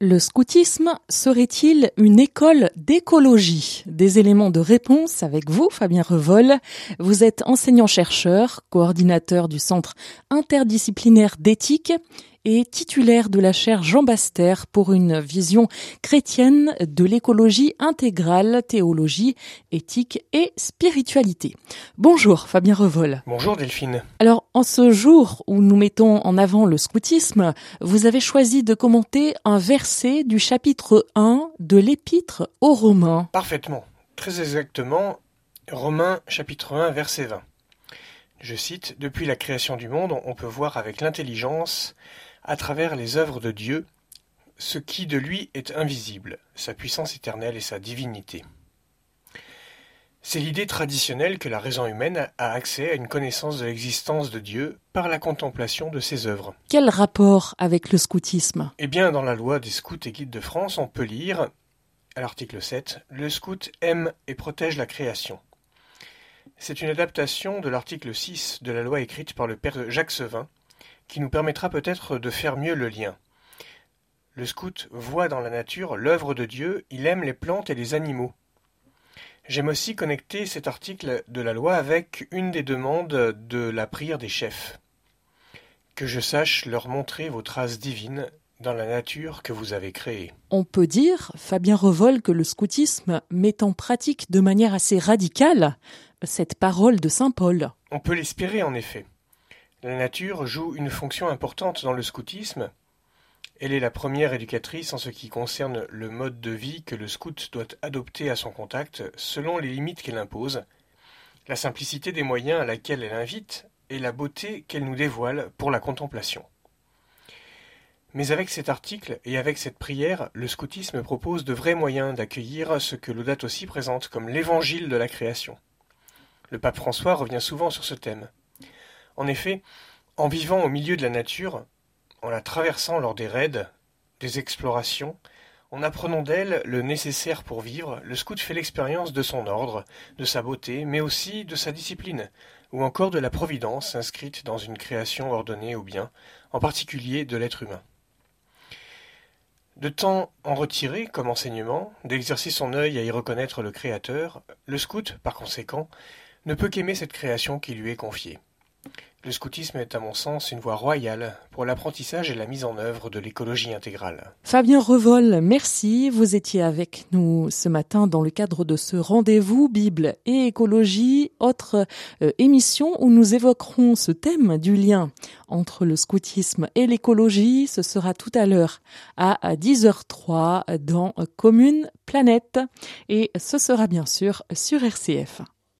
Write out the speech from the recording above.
Le scoutisme serait-il une école d'écologie? Des éléments de réponse avec vous, Fabien Revol. Vous êtes enseignant-chercheur, coordinateur du Centre interdisciplinaire d'éthique et titulaire de la chaire Jean Baster pour une vision chrétienne de l'écologie intégrale, théologie, éthique et spiritualité. Bonjour Fabien Revol. Bonjour Delphine. Alors en ce jour où nous mettons en avant le scoutisme, vous avez choisi de commenter un verset du chapitre 1 de l'épître aux Romains. Parfaitement. Très exactement, Romains chapitre 1 verset 20. Je cite, Depuis la création du monde, on peut voir avec l'intelligence à travers les œuvres de Dieu ce qui de lui est invisible, sa puissance éternelle et sa divinité. C'est l'idée traditionnelle que la raison humaine a accès à une connaissance de l'existence de Dieu par la contemplation de ses œuvres. Quel rapport avec le scoutisme? Eh bien, dans la loi des scouts et guides de France, on peut lire, à l'article 7, Le scout aime et protège la création. C'est une adaptation de l'article 6 de la loi écrite par le père Jacques Sevin, qui nous permettra peut-être de faire mieux le lien. Le scout voit dans la nature l'œuvre de Dieu, il aime les plantes et les animaux. J'aime aussi connecter cet article de la loi avec une des demandes de la prière des chefs. Que je sache leur montrer vos traces divines dans la nature que vous avez créée. On peut dire, Fabien Revol, que le scoutisme met en pratique de manière assez radicale cette parole de Saint Paul. On peut l'espérer en effet. La nature joue une fonction importante dans le scoutisme. Elle est la première éducatrice en ce qui concerne le mode de vie que le scout doit adopter à son contact selon les limites qu'elle impose, la simplicité des moyens à laquelle elle invite et la beauté qu'elle nous dévoile pour la contemplation. Mais avec cet article et avec cette prière, le scoutisme propose de vrais moyens d'accueillir ce que l'audate aussi présente comme l'évangile de la création. Le pape François revient souvent sur ce thème. En effet, en vivant au milieu de la nature, en la traversant lors des raids, des explorations, en apprenant d'elle le nécessaire pour vivre, le scout fait l'expérience de son ordre, de sa beauté, mais aussi de sa discipline, ou encore de la providence inscrite dans une création ordonnée au bien, en particulier de l'être humain. De temps en retiré comme enseignement, d'exercer son œil à y reconnaître le Créateur, le scout, par conséquent, ne peut qu'aimer cette création qui lui est confiée. Le scoutisme est à mon sens une voie royale pour l'apprentissage et la mise en œuvre de l'écologie intégrale. Fabien Revol, merci. Vous étiez avec nous ce matin dans le cadre de ce rendez-vous Bible et écologie, autre euh, émission où nous évoquerons ce thème du lien entre le scoutisme et l'écologie. Ce sera tout à l'heure à 10h03 dans Commune Planète et ce sera bien sûr sur RCF.